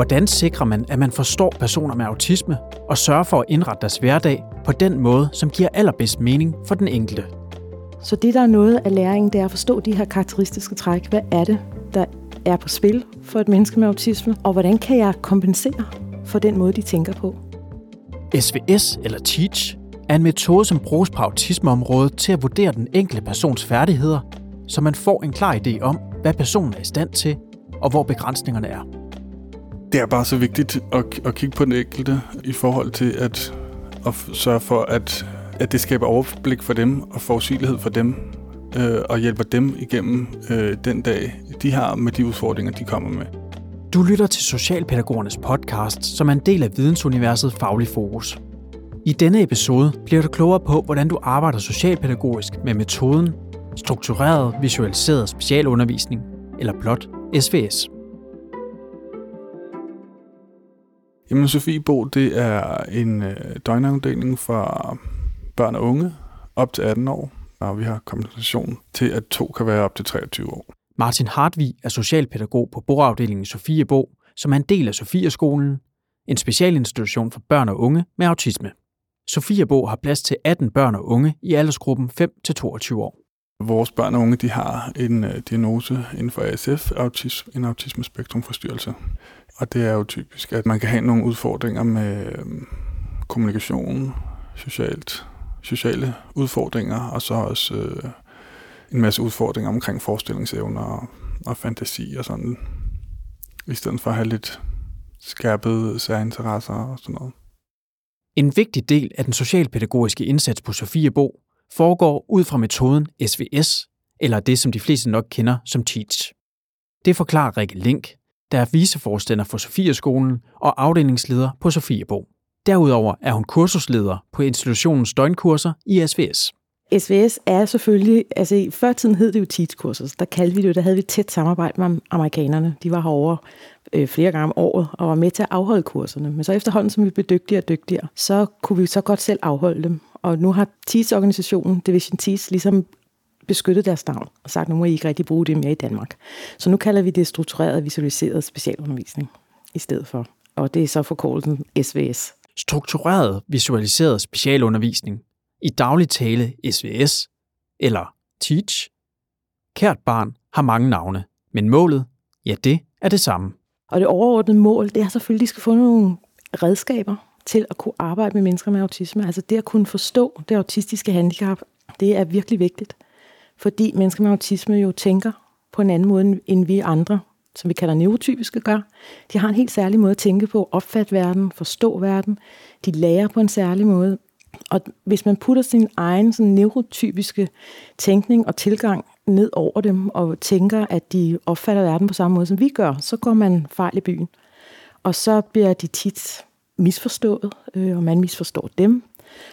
Hvordan sikrer man, at man forstår personer med autisme og sørger for at indrette deres hverdag på den måde, som giver allerbedst mening for den enkelte? Så det, der er noget af læringen, det er at forstå de her karakteristiske træk. Hvad er det, der er på spil for et menneske med autisme? Og hvordan kan jeg kompensere for den måde, de tænker på? SVS eller TEACH er en metode, som bruges på autismeområdet til at vurdere den enkelte persons færdigheder, så man får en klar idé om, hvad personen er i stand til, og hvor begrænsningerne er. Det er bare så vigtigt at, at kigge på den enkelte i forhold til at, at sørge for, at, at det skaber overblik for dem og forudsigelighed for dem, øh, og hjælper dem igennem øh, den dag, de har med de udfordringer, de kommer med. Du lytter til Socialpædagogernes podcast, som er en del af vidensuniverset Faglig Fokus. I denne episode bliver du klogere på, hvordan du arbejder socialpædagogisk med metoden struktureret visualiseret specialundervisning, eller blot SVS. Jamen, Sofie Bo, det er en øh, døgnafdeling for børn og unge op til 18 år, og vi har kompensation til, at to kan være op til 23 år. Martin Hartvig er socialpædagog på boafdelingen Sofie Bo, som er en del af Sofieskolen, en specialinstitution for børn og unge med autisme. Sofia Bo har plads til 18 børn og unge i aldersgruppen 5-22 år. Vores børn og unge de har en øh, diagnose inden for ASF, autisme, en autismespektrumforstyrrelse. Og det er jo typisk, at man kan have nogle udfordringer med øh, kommunikation, socialt, sociale udfordringer, og så også øh, en masse udfordringer omkring forestillingsevner og, og fantasi og sådan, i stedet for at have lidt skærpede særinteresser og sådan noget. En vigtig del af den socialpædagogiske indsats på Sofiebo foregår ud fra metoden SVS, eller det som de fleste nok kender som TEACH. Det forklarer Rikke Link, der er viceforstander for Sofieskolen og afdelingsleder på Sofiebo. Derudover er hun kursusleder på institutionens døgnkurser i SVS. SVS er selvfølgelig, altså i før tiden hed det jo TEACH-kurser, der kaldte vi det jo, der havde vi tæt samarbejde med amerikanerne. De var herovre øh, flere gange om året og var med til at afholde kurserne. Men så efterhånden, som vi blev dygtigere og dygtigere, så kunne vi så godt selv afholde dem. Og nu har TEACH-organisationen, Division TEACH, ligesom beskyttet deres navn og sagt, nu må I ikke rigtig bruge det mere i Danmark. Så nu kalder vi det struktureret visualiseret specialundervisning i stedet for. Og det er så forkortelsen SVS. Struktureret visualiseret specialundervisning. I daglig tale SVS eller TEACH. Kært barn har mange navne, men målet, ja det er det samme. Og det overordnede mål, det er selvfølgelig, at de skal få nogle redskaber til at kunne arbejde med mennesker med autisme. Altså det at kunne forstå det autistiske handicap, det er virkelig vigtigt fordi mennesker med autisme jo tænker på en anden måde, end vi andre, som vi kalder neurotypiske, gør. De har en helt særlig måde at tænke på, opfatte verden, forstå verden. De lærer på en særlig måde. Og hvis man putter sin egen sådan neurotypiske tænkning og tilgang ned over dem, og tænker, at de opfatter verden på samme måde, som vi gør, så går man fejl i byen. Og så bliver de tit misforstået, øh, og man misforstår dem.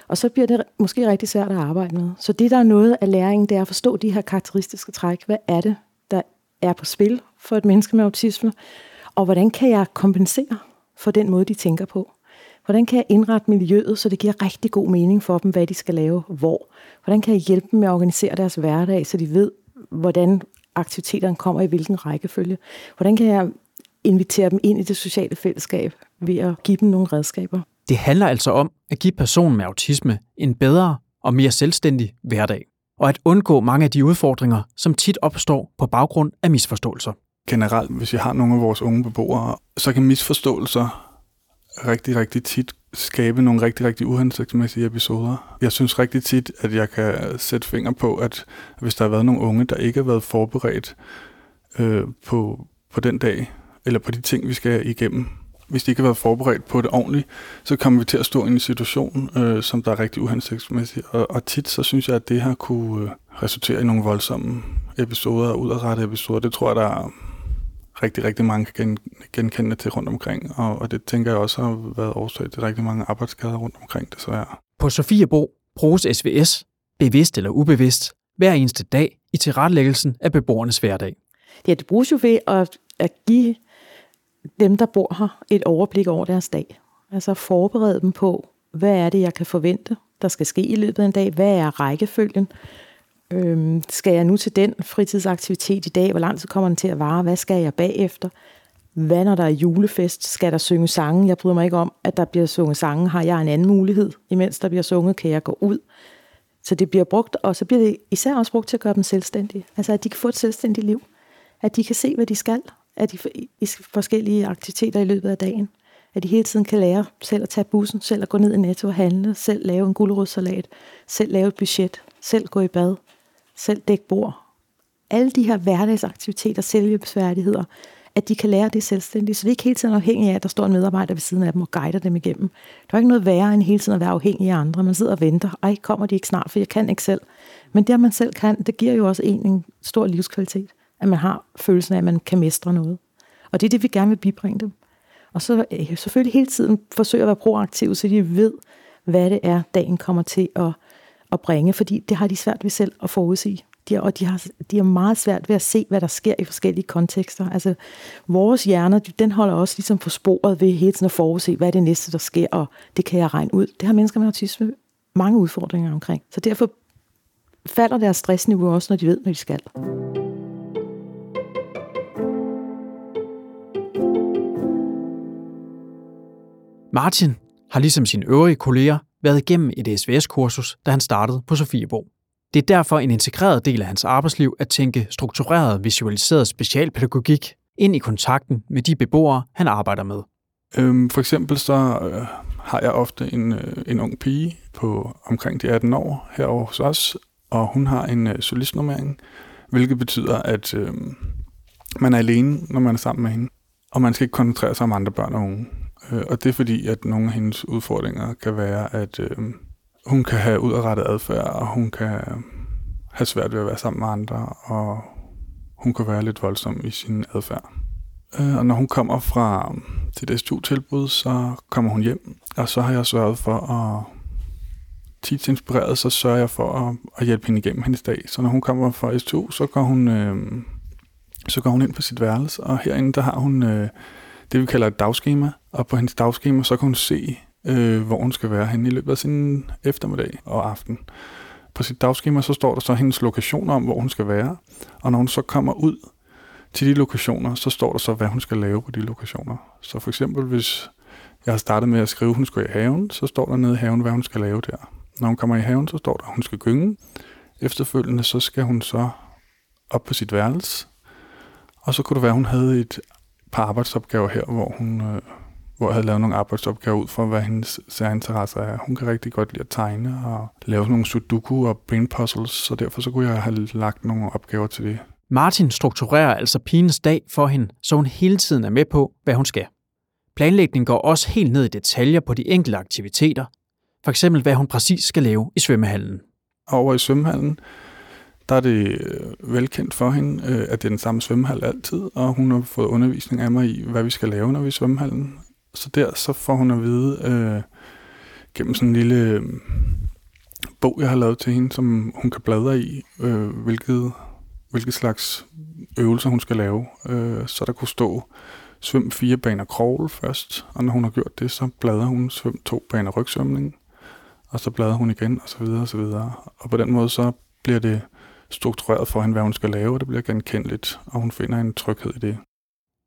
Og så bliver det måske rigtig svært at arbejde med. Så det, der er noget af læringen, det er at forstå de her karakteristiske træk. Hvad er det, der er på spil for et menneske med autisme? Og hvordan kan jeg kompensere for den måde, de tænker på? Hvordan kan jeg indrette miljøet, så det giver rigtig god mening for dem, hvad de skal lave, hvor? Hvordan kan jeg hjælpe dem med at organisere deres hverdag, så de ved, hvordan aktiviteterne kommer i hvilken rækkefølge? Hvordan kan jeg invitere dem ind i det sociale fællesskab ved at give dem nogle redskaber? Det handler altså om at give personen med autisme en bedre og mere selvstændig hverdag, og at undgå mange af de udfordringer, som tit opstår på baggrund af misforståelser. Generelt, hvis vi har nogle af vores unge beboere, så kan misforståelser rigtig, rigtig tit skabe nogle rigtig, rigtig uhensigtsmæssige episoder. Jeg synes rigtig tit, at jeg kan sætte finger på, at hvis der har været nogle unge, der ikke har været forberedt øh, på, på den dag, eller på de ting, vi skal igennem, hvis de ikke har været forberedt på det ordentligt, så kommer vi til at stå i en situation, øh, som der er rigtig uhensigtsmæssig. Og, og tit så synes jeg, at det her kunne øh, resultere i nogle voldsomme episoder, udadrettede episoder. Det tror jeg, der er rigtig, rigtig mange kan genkende til rundt omkring. Og, og det tænker jeg også har været årsag til rigtig mange arbejdsskader rundt omkring, desværre. På Sofiebo bruges SVS, bevidst eller ubevidst, hver eneste dag i tilrettelæggelsen af beboernes hverdag. Ja, det bruges jo ved at, at give dem, der bor her, et overblik over deres dag. Altså forberede dem på, hvad er det, jeg kan forvente, der skal ske i løbet af en dag? Hvad er rækkefølgen? Øhm, skal jeg nu til den fritidsaktivitet i dag? Hvor lang tid kommer den til at vare? Hvad skal jeg bagefter? Hvad når der er julefest? Skal der synge sange? Jeg bryder mig ikke om, at der bliver sunget sange. Har jeg en anden mulighed? Imens der bliver sunget, kan jeg gå ud. Så det bliver brugt, og så bliver det især også brugt til at gøre dem selvstændige. Altså at de kan få et selvstændigt liv. At de kan se, hvad de skal. At de i forskellige aktiviteter i løbet af dagen. At de hele tiden kan lære selv at tage bussen, selv at gå ned i Netto og handle, selv lave en gulerodssalat, selv lave et budget, selv gå i bad, selv dække bord. Alle de her hverdagsaktiviteter, selvhjælpsfærdigheder, at de kan lære det selvstændigt, så det er ikke hele tiden afhængige af, at der står en medarbejder ved siden af dem og guider dem igennem. Der er ikke noget værre end hele tiden at være afhængig af andre. Man sidder og venter, ej, kommer de ikke snart, for jeg kan ikke selv. Men det, at man selv kan, det giver jo også en en stor livskvalitet, at man har følelsen af, at man kan mestre noget. Og det er det, vi gerne vil bibringe dem. Og så øh, selvfølgelig hele tiden forsøge at være proaktiv, så de ved, hvad det er, dagen kommer til at, at bringe, fordi det har de svært ved selv at forudsige. De har, og de har, de har meget svært ved at se, hvad der sker i forskellige kontekster. Altså, vores hjerner, den holder også ligesom for sporet ved hele tiden at forudse, hvad er det næste, der sker, og det kan jeg regne ud. Det har mennesker med autisme mange udfordringer omkring. Så derfor falder deres stressniveau også, når de ved, hvad de skal. Martin har ligesom sine øvrige kolleger været igennem et SVS-kursus, da han startede på Sofiebo. Det er derfor en integreret del af hans arbejdsliv at tænke struktureret visualiseret specialpædagogik ind i kontakten med de beboere, han arbejder med. Øhm, for eksempel så øh, har jeg ofte en, øh, en ung pige på omkring de 18 år her hos os, og hun har en øh, solistnummering, hvilket betyder, at øh, man er alene, når man er sammen med hende, og man skal ikke koncentrere sig om andre børn og unge. Øh, og det er fordi, at nogle af hendes udfordringer kan være, at øh, hun kan have udrettet adfærd, og hun kan have svært ved at være sammen med andre, og hun kan være lidt voldsom i sin adfærd. Øh, og når hun kommer fra til det STU-tilbud, så kommer hun hjem, og så har jeg sørget for at tit inspireret, så sørger jeg for at, at hjælpe hende igennem hendes dag. Så når hun kommer fra STU, så går hun, øh, så går hun ind på sit værelse, og herinde der har hun øh, det, vi kalder et dagskema, og på hendes dagskema, så kan hun se, øh, hvor hun skal være henne i løbet af sin eftermiddag og aften. På sit dagskema, så står der så hendes lokationer om, hvor hun skal være, og når hun så kommer ud til de lokationer, så står der så, hvad hun skal lave på de lokationer. Så for eksempel, hvis jeg har startet med at skrive, at hun skal i haven, så står der nede i haven, hvad hun skal lave der. Når hun kommer i haven, så står der, at hun skal gynge. Efterfølgende, så skal hun så op på sit værelse, og så kunne det være, at hun havde et par arbejdsopgaver her, hvor hun øh, hvor jeg havde lavet nogle arbejdsopgaver ud fra, hvad hendes særinteresser er. Hun kan rigtig godt lide at tegne og lave nogle sudoku og brain puzzles, så derfor så kunne jeg have lagt nogle opgaver til det. Martin strukturerer altså pigens dag for hende, så hun hele tiden er med på, hvad hun skal. Planlægningen går også helt ned i detaljer på de enkelte aktiviteter, for eksempel hvad hun præcis skal lave i svømmehallen. Over i svømmehallen, der er det øh, velkendt for hende, øh, at det er den samme svømmehal altid, og hun har fået undervisning af mig i, hvad vi skal lave, når vi er i svømmehallen. Så der så får hun at vide øh, gennem sådan en lille øh, bog, jeg har lavet til hende, som hun kan bladre i, øh, hvilket, hvilket slags øvelser hun skal lave. Øh, så der kunne stå svøm fire baner crawl først, og når hun har gjort det, så bladrer hun svøm to baner rygsvømning, og så bladrer hun igen, og så videre, og så videre. Og på den måde, så bliver det struktureret for hende, hvad hun skal lave, og det bliver genkendeligt, og hun finder en tryghed i det.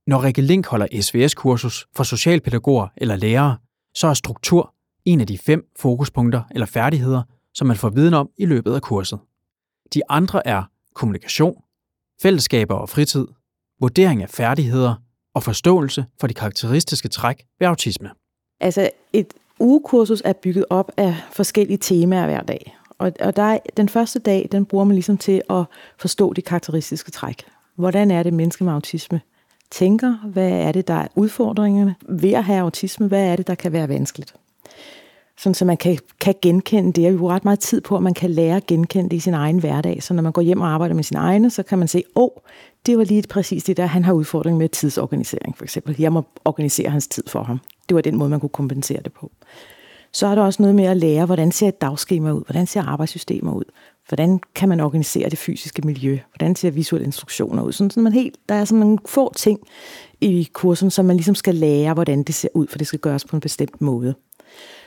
Når Rikke Link holder SVS-kursus for socialpædagoger eller lærere, så er struktur en af de fem fokuspunkter eller færdigheder, som man får viden om i løbet af kurset. De andre er kommunikation, fællesskaber og fritid, vurdering af færdigheder og forståelse for de karakteristiske træk ved autisme. Altså et ugekursus er bygget op af forskellige temaer hver dag. Og, og der er, den første dag, den bruger man ligesom til at forstå de karakteristiske træk. Hvordan er det mennesker med autisme tænker? Hvad er det, der er udfordringerne ved at have autisme? Hvad er det, der kan være vanskeligt? Sådan, så man kan, kan genkende det. Vi bruger ret meget tid på, at man kan lære at genkende det i sin egen hverdag. Så når man går hjem og arbejder med sin egne, så kan man se, åh, oh, det var lige præcis det der, han har udfordring med tidsorganisering, for eksempel. Jeg må organisere hans tid for ham. Det var den måde, man kunne kompensere det på. Så er der også noget med at lære, hvordan ser et dagskema ud? Hvordan ser arbejdssystemer ud? Hvordan kan man organisere det fysiske miljø? Hvordan ser visuelle instruktioner ud? Sådan, sådan man helt, der er sådan nogle få ting i kursen, som man ligesom skal lære, hvordan det ser ud, for det skal gøres på en bestemt måde.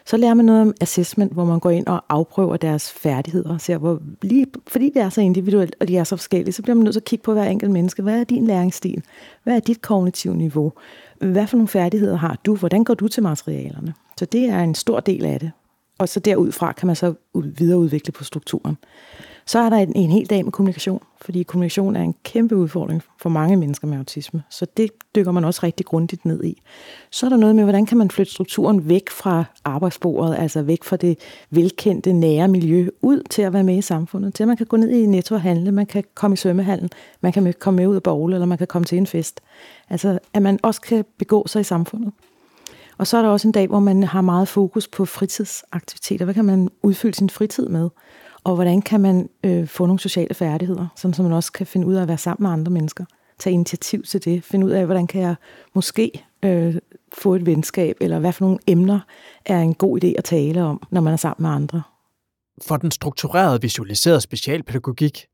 Så lærer man noget om assessment, hvor man går ind og afprøver deres færdigheder. Ser, hvor, lige, fordi det er så individuelt, og de er så forskellige, så bliver man nødt til at kigge på hver enkelt menneske. Hvad er din læringsstil? Hvad er dit kognitive niveau? Hvad for nogle færdigheder har du? Hvordan går du til materialerne? Så det er en stor del af det. Og så derudfra kan man så videreudvikle på strukturen. Så er der en, en hel dag med kommunikation, fordi kommunikation er en kæmpe udfordring for mange mennesker med autisme. Så det dykker man også rigtig grundigt ned i. Så er der noget med, hvordan kan man flytte strukturen væk fra arbejdsbordet, altså væk fra det velkendte, nære miljø, ud til at være med i samfundet. Til at man kan gå ned i netto og handle, man kan komme i svømmehallen, man kan komme med ud og bowl, eller man kan komme til en fest. Altså, at man også kan begå sig i samfundet. Og så er der også en dag, hvor man har meget fokus på fritidsaktiviteter. Hvad kan man udfylde sin fritid med? Og hvordan kan man øh, få nogle sociale færdigheder, sådan så man også kan finde ud af at være sammen med andre mennesker. Tage initiativ til det. Finde ud af, hvordan kan jeg måske øh, få et venskab, eller hvad for nogle emner er en god idé at tale om, når man er sammen med andre. For den strukturerede visualiserede specialpædagogik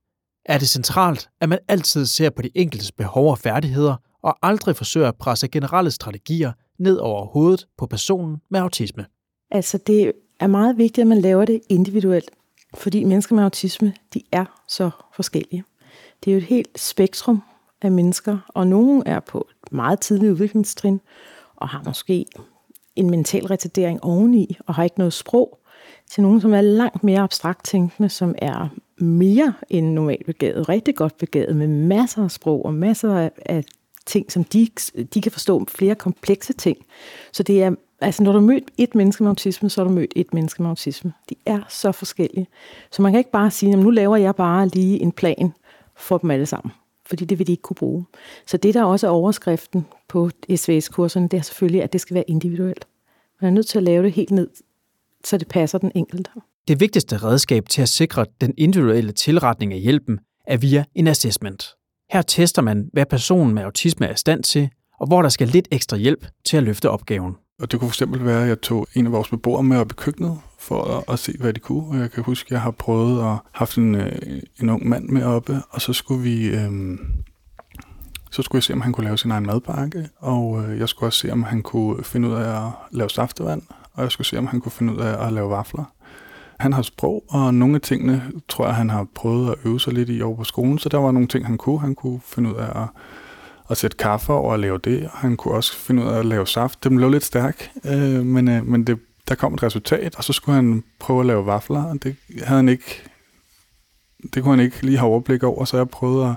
er det centralt, at man altid ser på de enkeltes behov og færdigheder, og aldrig forsøger at presse generelle strategier ned over hovedet på personen med autisme. Altså det er meget vigtigt, at man laver det individuelt. Fordi mennesker med autisme, de er så forskellige. Det er jo et helt spektrum af mennesker, og nogle er på et meget tidligt udviklingstrin, og har måske en mental retardering oveni, og har ikke noget sprog, til nogen, som er langt mere abstrakt tænkende, som er mere end normalt begavet, rigtig godt begavet, med masser af sprog og masser af ting, som de, de kan forstå, flere komplekse ting. Så det er Altså, når du har mødt et menneske med autisme, så har du mødt et menneske med autisme. De er så forskellige. Så man kan ikke bare sige, at nu laver jeg bare lige en plan for dem alle sammen. Fordi det vil de ikke kunne bruge. Så det, der også er overskriften på SVS-kurserne, det er selvfølgelig, at det skal være individuelt. Man er nødt til at lave det helt ned, så det passer den enkelte. Det vigtigste redskab til at sikre den individuelle tilretning af hjælpen er via en assessment. Her tester man, hvad personen med autisme er i stand til, og hvor der skal lidt ekstra hjælp til at løfte opgaven. Og det kunne fx være, at jeg tog en af vores beboere med op i køkkenet, for at, at se, hvad de kunne. Og jeg kan huske, at jeg har prøvet at have en, øh, en ung mand med oppe, og så skulle vi... Øhm, så skulle jeg se, om han kunne lave sin egen madpakke, og øh, jeg skulle også se, om han kunne finde ud af at lave saftevand, og jeg skulle se, om han kunne finde ud af at lave vafler. Han har sprog, og nogle af tingene tror jeg, han har prøvet at øve sig lidt i over på skolen, så der var nogle ting, han kunne. Han kunne finde ud af at at sætte kaffe over og lave det. Han kunne også finde ud af at lave saft. Det blev lidt stærk, øh, men, øh, men det, der kom et resultat, og så skulle han prøve at lave vafler, og det havde han ikke, det kunne han ikke lige have overblik over, så jeg prøvede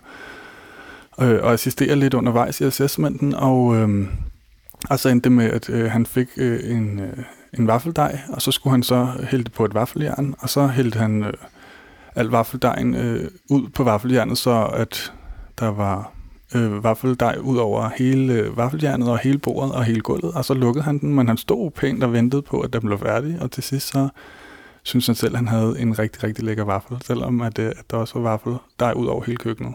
at, øh, at assistere lidt undervejs i assessmenten, og, øh, og så endte det med, at øh, han fik øh, en, øh, en vaffeldej, og så skulle han så hælde det på et vaffeljern, og så hældte han øh, al vaffeldejen øh, ud på vaffeljernet, så at der var øh, vaffeldej ud over hele øh, vaffeljernet og hele bordet og hele gulvet, og så lukkede han den, men han stod pænt og ventede på, at den blev færdig, og til sidst så synes han selv, at han havde en rigtig, rigtig lækker vaffel, selvom at, øh, at der også var vaffeldej ud over hele køkkenet.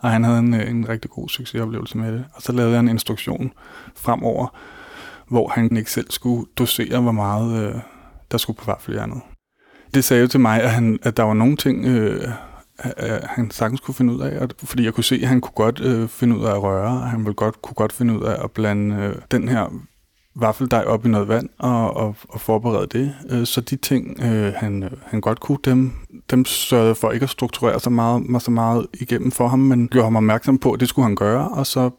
Og han havde en, øh, en rigtig god succesoplevelse med det. Og så lavede jeg en instruktion fremover, hvor han ikke selv skulle dosere, hvor meget øh, der skulle på vaffeljernet. Det sagde jo til mig, at, han, at der var nogle ting, øh, Øh, øh, han sagtens kunne finde ud af, fordi jeg kunne se, at han kunne godt øh, finde ud af at røre, han ville godt, kunne godt finde ud af at blande øh, den her vaffeldej op i noget vand og, og, og forberede det. Øh, så de ting, øh, han, øh, han godt kunne, dem, dem sørgede for ikke at strukturere så meget, så meget igennem for ham, men gjorde ham opmærksom på, at det skulle han gøre, og så,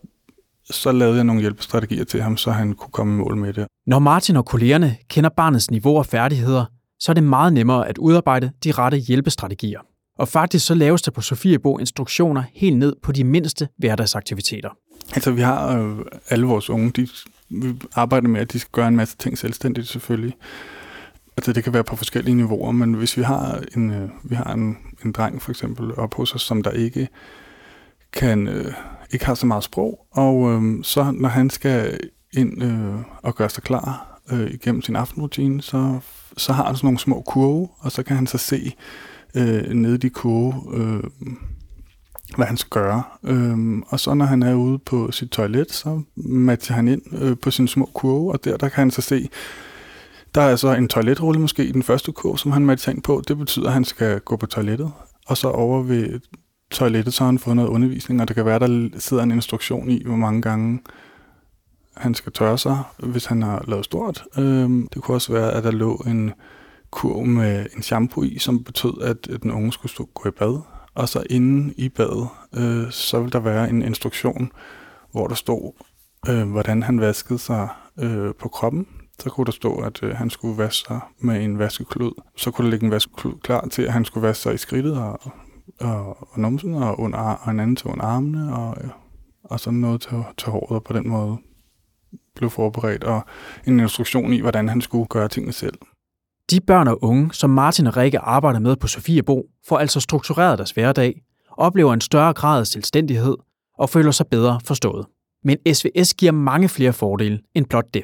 så lavede jeg nogle hjælpestrategier til ham, så han kunne komme i mål med det. Når Martin og kollegerne kender barnets niveau og færdigheder, så er det meget nemmere at udarbejde de rette hjælpestrategier. Og faktisk så laves der på Sofiebo instruktioner helt ned på de mindste hverdagsaktiviteter. Altså vi har øh, alle vores unge, de vi arbejder med, at de skal gøre en masse ting selvstændigt selvfølgelig. Altså det kan være på forskellige niveauer, men hvis vi har en, øh, vi har en, en dreng for eksempel op hos os, som der ikke kan, øh, ikke har så meget sprog, og øh, så når han skal ind øh, og gøre sig klar øh, igennem sin aftenrutine, så, så har han sådan nogle små kurve, og så kan han så se, øh, nede i de kurve, øh, hvad han skal gøre. Øh, og så når han er ude på sit toilet, så matcher han ind øh, på sin små kurve, og der, der kan han så se, der er så en toiletrulle måske i den første kurve, som han matcher ind på. Det betyder, at han skal gå på toilettet. Og så over ved toilettet, så har han fået noget undervisning, og det kan være, der sidder en instruktion i, hvor mange gange han skal tørre sig, hvis han har lavet stort. Øhm, det kunne også være, at der lå en kurv med en shampoo i, som betød, at den unge skulle stå, gå i bad. Og så inde i badet, øh, så ville der være en instruktion, hvor der stod, øh, hvordan han vaskede sig øh, på kroppen. Så kunne der stå, at øh, han skulle vaske sig med en vaskeklud. Så kunne der ligge en vaskeklud klar til, at han skulle vaske sig i skridtet og, og, og numsen og, under, og en anden til under armene og, øh, og sådan noget til, til håret og på den måde blev forberedt og en instruktion i, hvordan han skulle gøre tingene selv. De børn og unge, som Martin og Rikke arbejder med på Sofiebo, får altså struktureret deres hverdag, oplever en større grad af selvstændighed og føler sig bedre forstået. Men SVS giver mange flere fordele end blot det.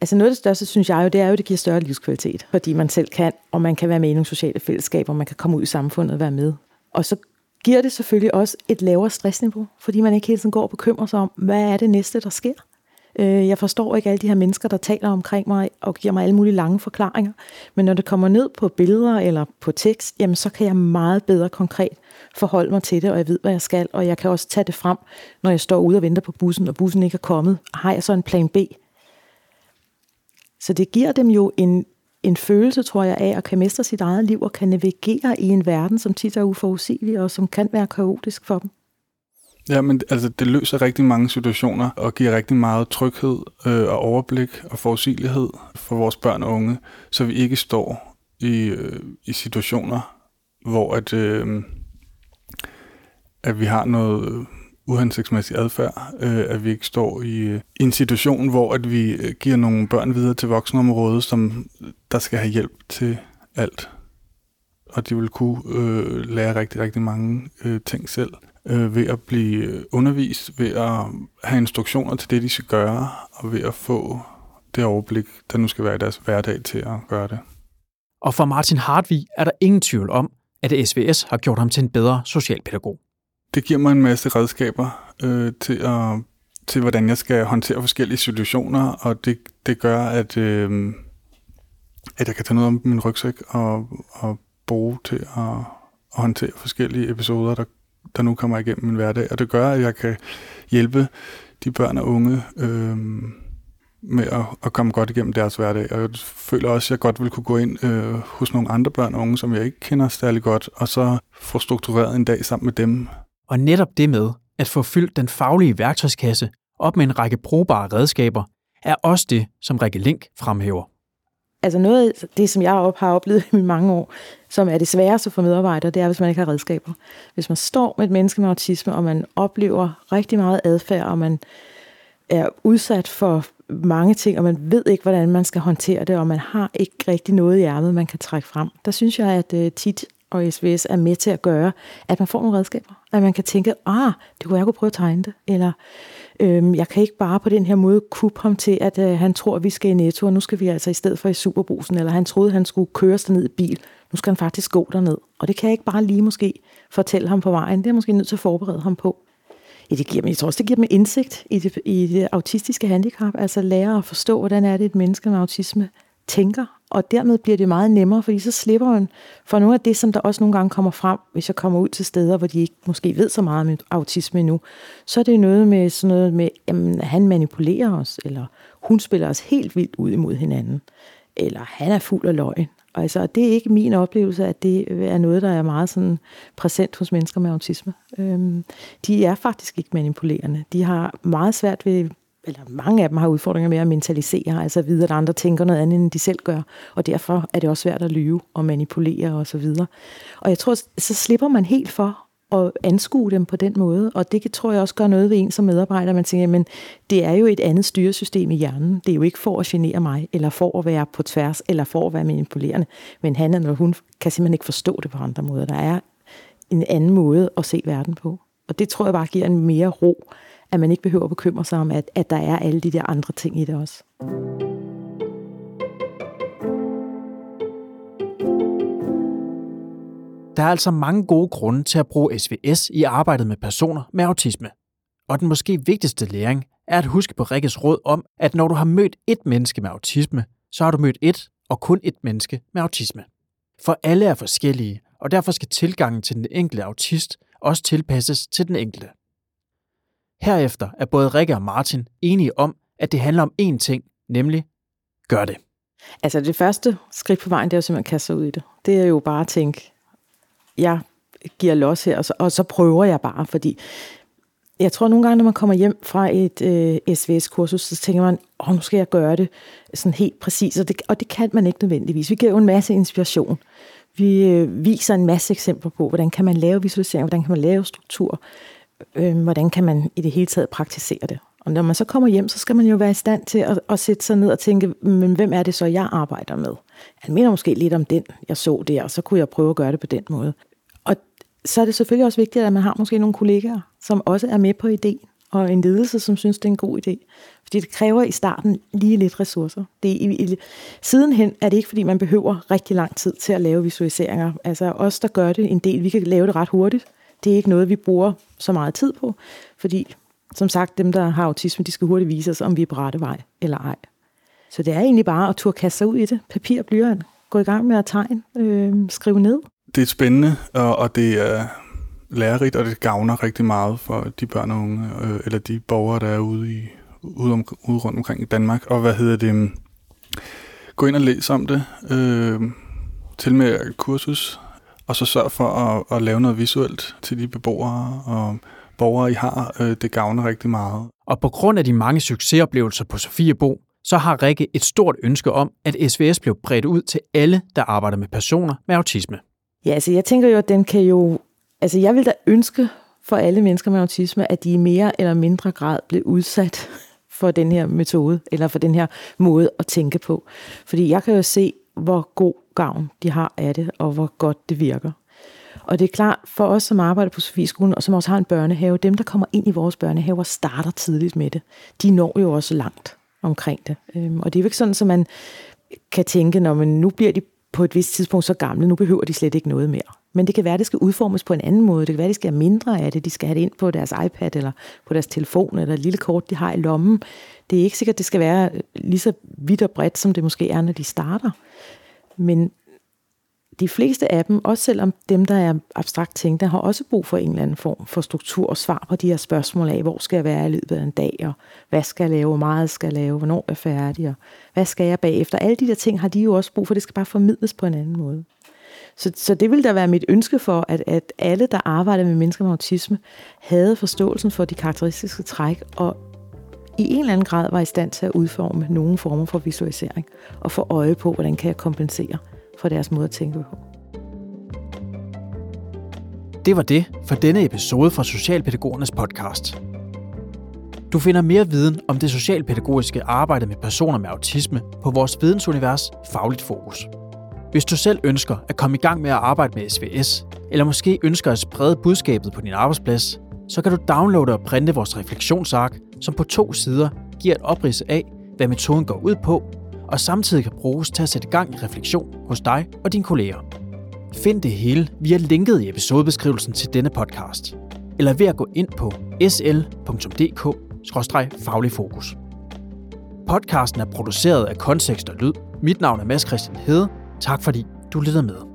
Altså noget af det største, synes jeg jo, det er jo, at det giver større livskvalitet, fordi man selv kan, og man kan være med i nogle sociale fællesskaber, og man kan komme ud i samfundet og være med. Og så giver det selvfølgelig også et lavere stressniveau, fordi man ikke hele tiden går og bekymrer sig om, hvad er det næste, der sker. Øh, jeg forstår ikke alle de her mennesker, der taler omkring mig og giver mig alle mulige lange forklaringer. Men når det kommer ned på billeder eller på tekst, jamen så kan jeg meget bedre konkret forholde mig til det, og jeg ved, hvad jeg skal. Og jeg kan også tage det frem, når jeg står ude og venter på bussen, og bussen ikke er kommet. Har jeg så en plan B? Så det giver dem jo en, en følelse, tror jeg, af at kan mestre sit eget liv og kan navigere i en verden, som tit er uforudsigelig og som kan være kaotisk for dem. Ja, men altså, det løser rigtig mange situationer og giver rigtig meget tryghed øh, og overblik og forudsigelighed for vores børn og unge, så vi ikke står i, øh, i situationer, hvor at, øh, at vi har noget øh, uhensigtsmæssig adfærd, øh, at vi ikke står i, øh, i en situation, hvor at vi øh, giver nogle børn videre til voksenområdet, som øh, der skal have hjælp til alt. Og de vil kunne øh, lære rigtig, rigtig mange øh, ting selv øh, ved at blive undervist, ved at have instruktioner til det, de skal gøre, og ved at få det overblik, der nu skal være i deres hverdag til at gøre det. Og for Martin Hartvig er der ingen tvivl om, at SVS har gjort ham til en bedre socialpædagog. Det giver mig en masse redskaber øh, til, at, til, hvordan jeg skal håndtere forskellige situationer, og det, det gør, at, øh, at jeg kan tage noget om min rygsæk og, og bruge til at, at håndtere forskellige episoder, der, der nu kommer igennem min hverdag. Og det gør, at jeg kan hjælpe de børn og unge øh, med at, at komme godt igennem deres hverdag. Og jeg føler også, at jeg godt vil kunne gå ind øh, hos nogle andre børn og unge, som jeg ikke kender særlig godt, og så få struktureret en dag sammen med dem. Og netop det med at få fyldt den faglige værktøjskasse op med en række brugbare redskaber, er også det, som Rikke Link fremhæver. Altså noget af det, som jeg har oplevet i mange år, som er det sværeste for medarbejdere, det er, hvis man ikke har redskaber. Hvis man står med et menneske med autisme, og man oplever rigtig meget adfærd, og man er udsat for mange ting, og man ved ikke, hvordan man skal håndtere det, og man har ikke rigtig noget i ærmet, man kan trække frem. Der synes jeg, at øh, tit og SVS er med til at gøre, at man får nogle redskaber. At man kan tænke, ah, det kunne jeg kunne prøve at tegne det. Eller øh, jeg kan ikke bare på den her måde kuppe ham til, at øh, han tror, at vi skal i Netto, og nu skal vi altså i stedet for i Superbrusen. Eller han troede, at han skulle køre sig ned i bil. Nu skal han faktisk gå derned. Og det kan jeg ikke bare lige måske fortælle ham på vejen. Det er jeg måske nødt til at forberede ham på. Ja, det giver, jeg tror også, det giver dem indsigt i det, i det autistiske handicap. Altså lære at forstå, hvordan er det, et menneske med autisme tænker, og dermed bliver det meget nemmere, fordi så slipper man for nogle af det, som der også nogle gange kommer frem, hvis jeg kommer ud til steder, hvor de ikke måske ved så meget om autisme endnu, så er det noget med sådan noget med, jamen han manipulerer os, eller hun spiller os helt vildt ud imod hinanden, eller han er fuld af løgn. Altså, det er ikke min oplevelse, at det er noget, der er meget sådan præsent hos mennesker med autisme. Øhm, de er faktisk ikke manipulerende. De har meget svært ved eller mange af dem har udfordringer med at mentalisere, altså at vide, at andre tænker noget andet, end de selv gør, og derfor er det også svært at lyve og manipulere og så videre. Og jeg tror, så slipper man helt for at anskue dem på den måde, og det tror jeg også gør noget ved en som medarbejder. Man tænker, men det er jo et andet styresystem i hjernen. Det er jo ikke for at genere mig, eller for at være på tværs, eller for at være manipulerende. Men han eller hun kan simpelthen ikke forstå det på andre måder. Der er en anden måde at se verden på. Og det tror jeg bare giver en mere ro at man ikke behøver at bekymre sig om, at, at der er alle de der andre ting i det også. Der er altså mange gode grunde til at bruge SVS i arbejdet med personer med autisme. Og den måske vigtigste læring er at huske på Rikkes råd om, at når du har mødt et menneske med autisme, så har du mødt et og kun et menneske med autisme. For alle er forskellige, og derfor skal tilgangen til den enkelte autist også tilpasses til den enkelte. Herefter er både Rikke og Martin enige om, at det handler om én ting, nemlig gør det. Altså det første skridt på vejen, det er jo simpelthen at kaste sig ud i det. Det er jo bare at tænke, jeg giver los her, og så, og så prøver jeg bare, fordi jeg tror nogle gange, når man kommer hjem fra et øh, SVS-kursus, så tænker man, åh, nu skal jeg gøre det sådan helt præcis, og det, og det kan man ikke nødvendigvis. Vi giver jo en masse inspiration. Vi øh, viser en masse eksempler på, hvordan kan man lave visualisering, hvordan kan man lave struktur, øh, hvordan kan man i det hele taget praktisere det. Og når man så kommer hjem, så skal man jo være i stand til at, at sætte sig ned og tænke, men hvem er det så, jeg arbejder med? Han mener måske lidt om den, jeg så der, og så kunne jeg prøve at gøre det på den måde. Og så er det selvfølgelig også vigtigt, at man har måske nogle kollegaer, som også er med på ideen, og en ledelse, som synes, det er en god idé. Fordi det kræver i starten lige lidt ressourcer. Det er, i, i, sidenhen er det ikke, fordi man behøver rigtig lang tid til at lave visualiseringer. Altså os, der gør det en del, vi kan lave det ret hurtigt. Det er ikke noget, vi bruger så meget tid på, fordi som sagt, dem, der har autisme, de skal hurtigt vise os, om vi er på rette vej eller ej. Så det er egentlig bare at turde kaste sig ud i det. Papir og blyant. Gå i gang med at tegne. Øh, skrive ned. Det er spændende, og, og det er lærerigt, og det gavner rigtig meget for de børn og unge, øh, eller de borgere, der er ude, i, ude, om, ude rundt omkring i Danmark. Og hvad hedder det? Gå ind og læs om det. Øh, til med kursus, og så sørg for at, at lave noget visuelt til de beboere, og borgere, I har, øh, det gavner rigtig meget. Og på grund af de mange succesoplevelser på Sofiebo, så har Rikke et stort ønske om, at SVS blev bredt ud til alle, der arbejder med personer med autisme. Ja, altså jeg tænker jo, at den kan jo... Altså jeg vil da ønske for alle mennesker med autisme, at de i mere eller mindre grad blev udsat for den her metode, eller for den her måde at tænke på. Fordi jeg kan jo se, hvor god gavn de har af det, og hvor godt det virker. Og det er klart, for os, som arbejder på Sofieskolen, og som også har en børnehave, dem, der kommer ind i vores børnehaver, starter tidligt med det. De når jo også langt omkring det. Øhm, og det er jo ikke sådan, at man kan tænke, når man nu bliver de på et vist tidspunkt så gamle, nu behøver de slet ikke noget mere. Men det kan være, at det skal udformes på en anden måde. Det kan være, at de skal have mindre af det. De skal have det ind på deres iPad eller på deres telefon eller et lille kort, de har i lommen. Det er ikke sikkert, at det skal være øh, lige så vidt og bredt, som det måske er, når de starter. Men de fleste af dem, også selvom dem, der er abstrakt tænkte, har også brug for en eller anden form for struktur og svar på de her spørgsmål af, hvor skal jeg være i løbet af en dag, og hvad skal jeg lave, hvor meget skal jeg lave, hvornår er jeg færdig, og hvad skal jeg bagefter. Alle de der ting har de jo også brug for, det skal bare formidles på en anden måde. Så, så det vil da være mit ønske for, at, at alle, der arbejder med mennesker med autisme, havde forståelsen for de karakteristiske træk, og i en eller anden grad var i stand til at udforme nogle former for visualisering, og få øje på, hvordan kan jeg kompensere for deres måde at tænke på. Det var det for denne episode fra Socialpædagogernes podcast. Du finder mere viden om det socialpædagogiske arbejde med personer med autisme på vores vidensunivers Fagligt Fokus. Hvis du selv ønsker at komme i gang med at arbejde med SVS, eller måske ønsker at sprede budskabet på din arbejdsplads, så kan du downloade og printe vores refleksionsark, som på to sider giver et oprids af, hvad metoden går ud på, og samtidig kan bruges til at sætte gang i refleksion hos dig og dine kolleger. Find det hele via linket i episodebeskrivelsen til denne podcast, eller ved at gå ind på sl.dk-faglig fokus. Podcasten er produceret af Kontekst og Lyd. Mit navn er Mads Christian Hede. Tak fordi du lytter med.